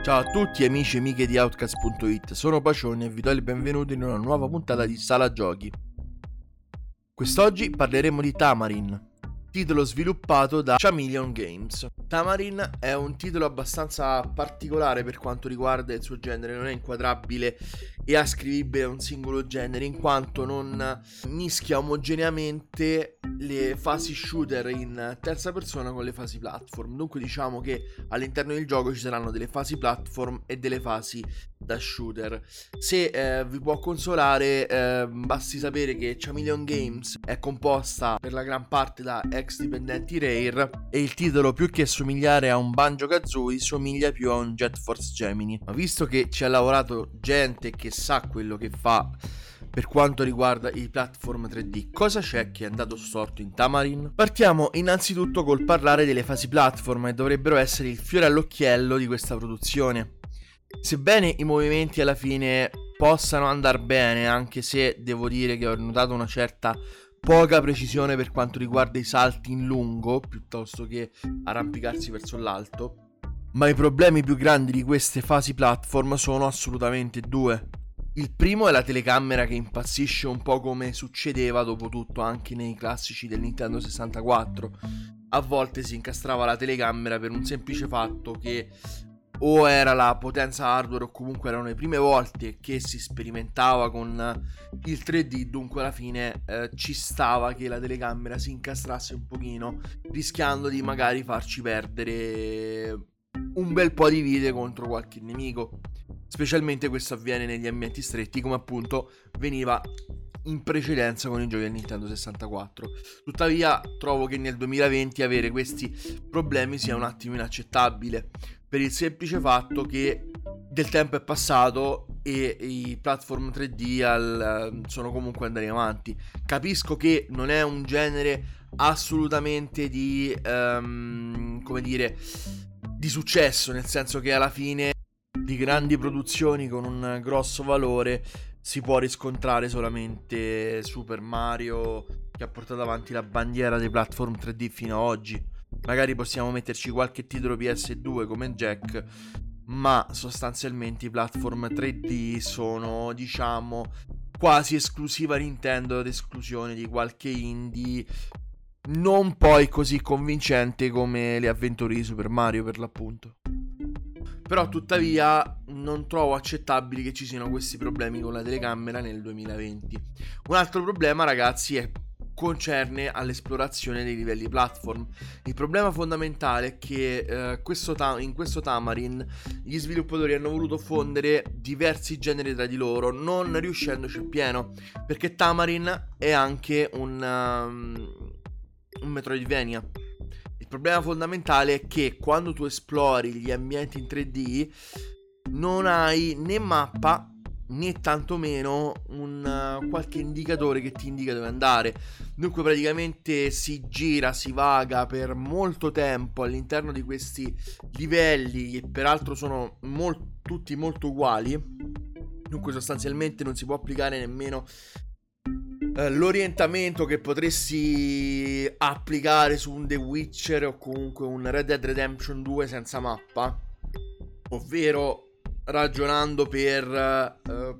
Ciao a tutti amici e amiche di Outcast.it, sono Pacione e vi do il benvenuto in una nuova puntata di Sala Giochi. Quest'oggi parleremo di Tamarin, titolo sviluppato da Chameleon Games. Tamarin è un titolo abbastanza particolare per quanto riguarda il suo genere, non è inquadrabile e ascrivibile a un singolo genere in quanto non mischia omogeneamente le fasi shooter in terza persona con le fasi platform. Dunque diciamo che all'interno del gioco ci saranno delle fasi platform e delle fasi da shooter. Se eh, vi può consolare, eh, basti sapere che Chameleon Games è composta per la gran parte da ex dipendenti Rare e il titolo più che somigliare a un Banjo Kazooie somiglia più a un Jet Force Gemini. Ma visto che ci ha lavorato gente che sa quello che fa per quanto riguarda i platform 3D, cosa c'è che è andato storto in Tamarin? Partiamo innanzitutto col parlare delle fasi platform e dovrebbero essere il fiore all'occhiello di questa produzione. Sebbene i movimenti alla fine possano andare bene, anche se devo dire che ho notato una certa poca precisione per quanto riguarda i salti in lungo, piuttosto che arrampicarsi verso l'alto, ma i problemi più grandi di queste fasi platform sono assolutamente due. Il primo è la telecamera che impazzisce un po' come succedeva dopo tutto anche nei classici del Nintendo 64. A volte si incastrava la telecamera per un semplice fatto che o era la potenza hardware o comunque erano le prime volte che si sperimentava con il 3D, dunque alla fine eh, ci stava che la telecamera si incastrasse un pochino, rischiando di magari farci perdere un bel po' di vite contro qualche nemico. Specialmente questo avviene negli ambienti stretti, come appunto veniva in precedenza con i giochi del Nintendo 64. Tuttavia, trovo che nel 2020 avere questi problemi sia un attimo inaccettabile per il semplice fatto che del tempo è passato e i platform 3D al, sono comunque andati avanti. Capisco che non è un genere assolutamente di um, come dire di successo, nel senso che alla fine di grandi produzioni con un grosso valore si può riscontrare solamente Super Mario che ha portato avanti la bandiera dei platform 3D fino ad oggi. Magari possiamo metterci qualche titolo PS2 come Jack, ma sostanzialmente i platform 3D sono, diciamo, quasi esclusiva Nintendo ad esclusione di qualche indie non poi così convincente come le avventure di Super Mario per l'appunto. Però tuttavia non trovo accettabili che ci siano questi problemi con la telecamera nel 2020. Un altro problema ragazzi è concerne all'esplorazione dei livelli platform. Il problema fondamentale è che eh, questo ta- in questo Tamarin gli sviluppatori hanno voluto fondere diversi generi tra di loro, non riuscendoci appieno, perché Tamarin è anche un, um, un Metroidvania. Il problema fondamentale è che quando tu esplori gli ambienti in 3D non hai né mappa né tantomeno un uh, qualche indicatore che ti indica dove andare. Dunque praticamente si gira, si vaga per molto tempo all'interno di questi livelli che peraltro sono molt- tutti molto uguali. Dunque sostanzialmente non si può applicare nemmeno uh, l'orientamento che potresti applicare su un The Witcher o comunque un Red Dead Redemption 2 senza mappa. Ovvero ragionando per uh,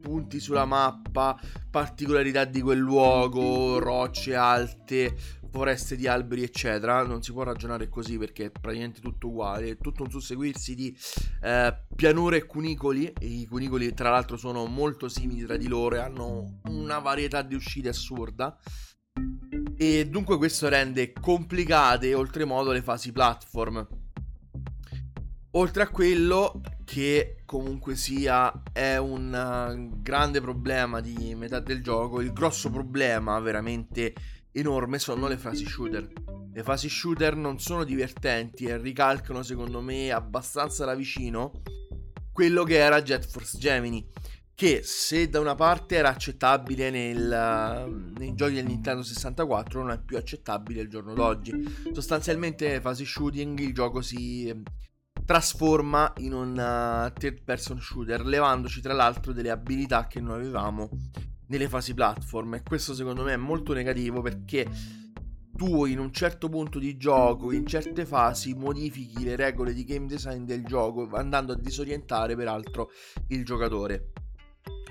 punti sulla mappa, particolarità di quel luogo, rocce alte, foreste di alberi, eccetera. Non si può ragionare così perché è praticamente tutto uguale. È tutto un susseguirsi di uh, pianure e cunicoli. E I cunicoli, tra l'altro, sono molto simili tra di loro e hanno una varietà di uscite assurda. E dunque questo rende complicate oltremodo le fasi platform. Oltre a quello, che comunque sia è un uh, grande problema di metà del gioco. Il grosso problema veramente enorme sono le fasi shooter. Le fasi shooter non sono divertenti e ricalcano secondo me abbastanza da vicino quello che era Jet Force Gemini. Che se da una parte era accettabile nel, uh, nei giochi del Nintendo 64, non è più accettabile al giorno d'oggi. Sostanzialmente, nelle fasi shooting il gioco si trasforma in un uh, third person shooter, levandoci tra l'altro delle abilità che noi avevamo nelle fasi platform. E questo secondo me è molto negativo perché tu in un certo punto di gioco, in certe fasi, modifichi le regole di game design del gioco, andando a disorientare peraltro il giocatore.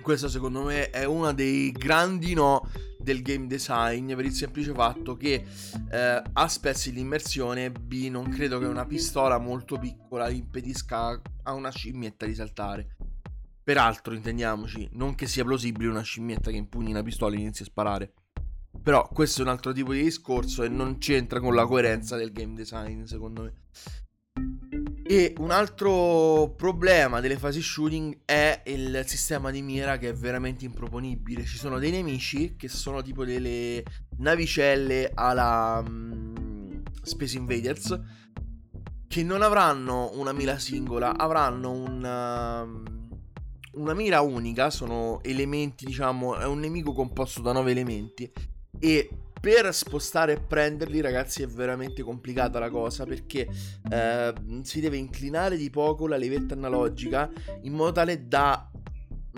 Questo secondo me è uno dei grandi no del game design per il semplice fatto che eh, A spezzi l'immersione, B non credo che una pistola molto piccola impedisca a una scimmietta di saltare. Peraltro, intendiamoci, non che sia plausibile una scimmietta che impugni una pistola e inizi a sparare. Però questo è un altro tipo di discorso e non c'entra con la coerenza del game design, secondo me. E un altro problema delle fasi shooting è il sistema di mira che è veramente improponibile. Ci sono dei nemici che sono tipo delle navicelle alla um, Space Invaders che non avranno una mira singola, avranno una, una mira unica, sono elementi, diciamo, è un nemico composto da nove elementi e per spostare e prenderli, ragazzi, è veramente complicata la cosa perché eh, si deve inclinare di poco la levetta analogica in modo tale da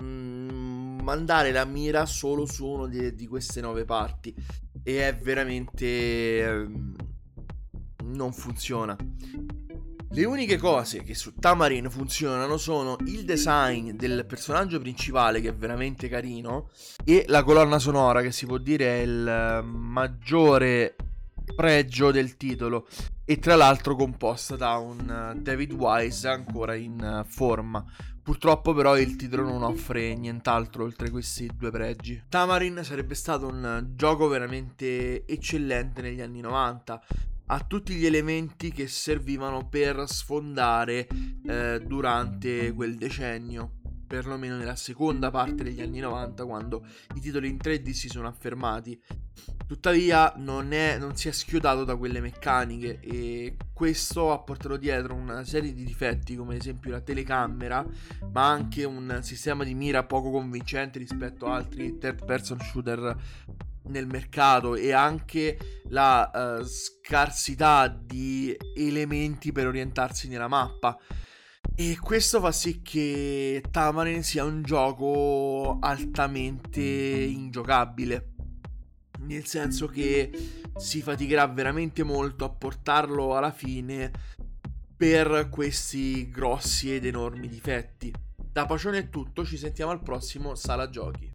mm, mandare la mira solo su uno di, di, queste nove parti e è veramente eh, non funziona. Le uniche cose che su Tamarin funzionano sono il design del personaggio principale che è veramente carino e la colonna sonora che si può dire è il maggiore pregio del titolo e tra l'altro composta da un David Wise ancora in forma. Purtroppo però il titolo non offre nient'altro oltre questi due pregi. Tamarin sarebbe stato un gioco veramente eccellente negli anni 90 ha tutti gli elementi che servivano per sfondare eh, durante quel decennio perlomeno nella seconda parte degli anni 90 quando i titoli in 3D si sono affermati. Tuttavia non, è, non si è schiodato da quelle meccaniche e questo ha portato dietro una serie di difetti come ad esempio la telecamera ma anche un sistema di mira poco convincente rispetto a altri third person shooter nel mercato e anche la uh, scarsità di elementi per orientarsi nella mappa. E questo fa sì che Tamarin sia un gioco altamente ingiocabile. Nel senso che si faticherà veramente molto a portarlo alla fine per questi grossi ed enormi difetti. Da Pacione è tutto, ci sentiamo al prossimo Sala Giochi.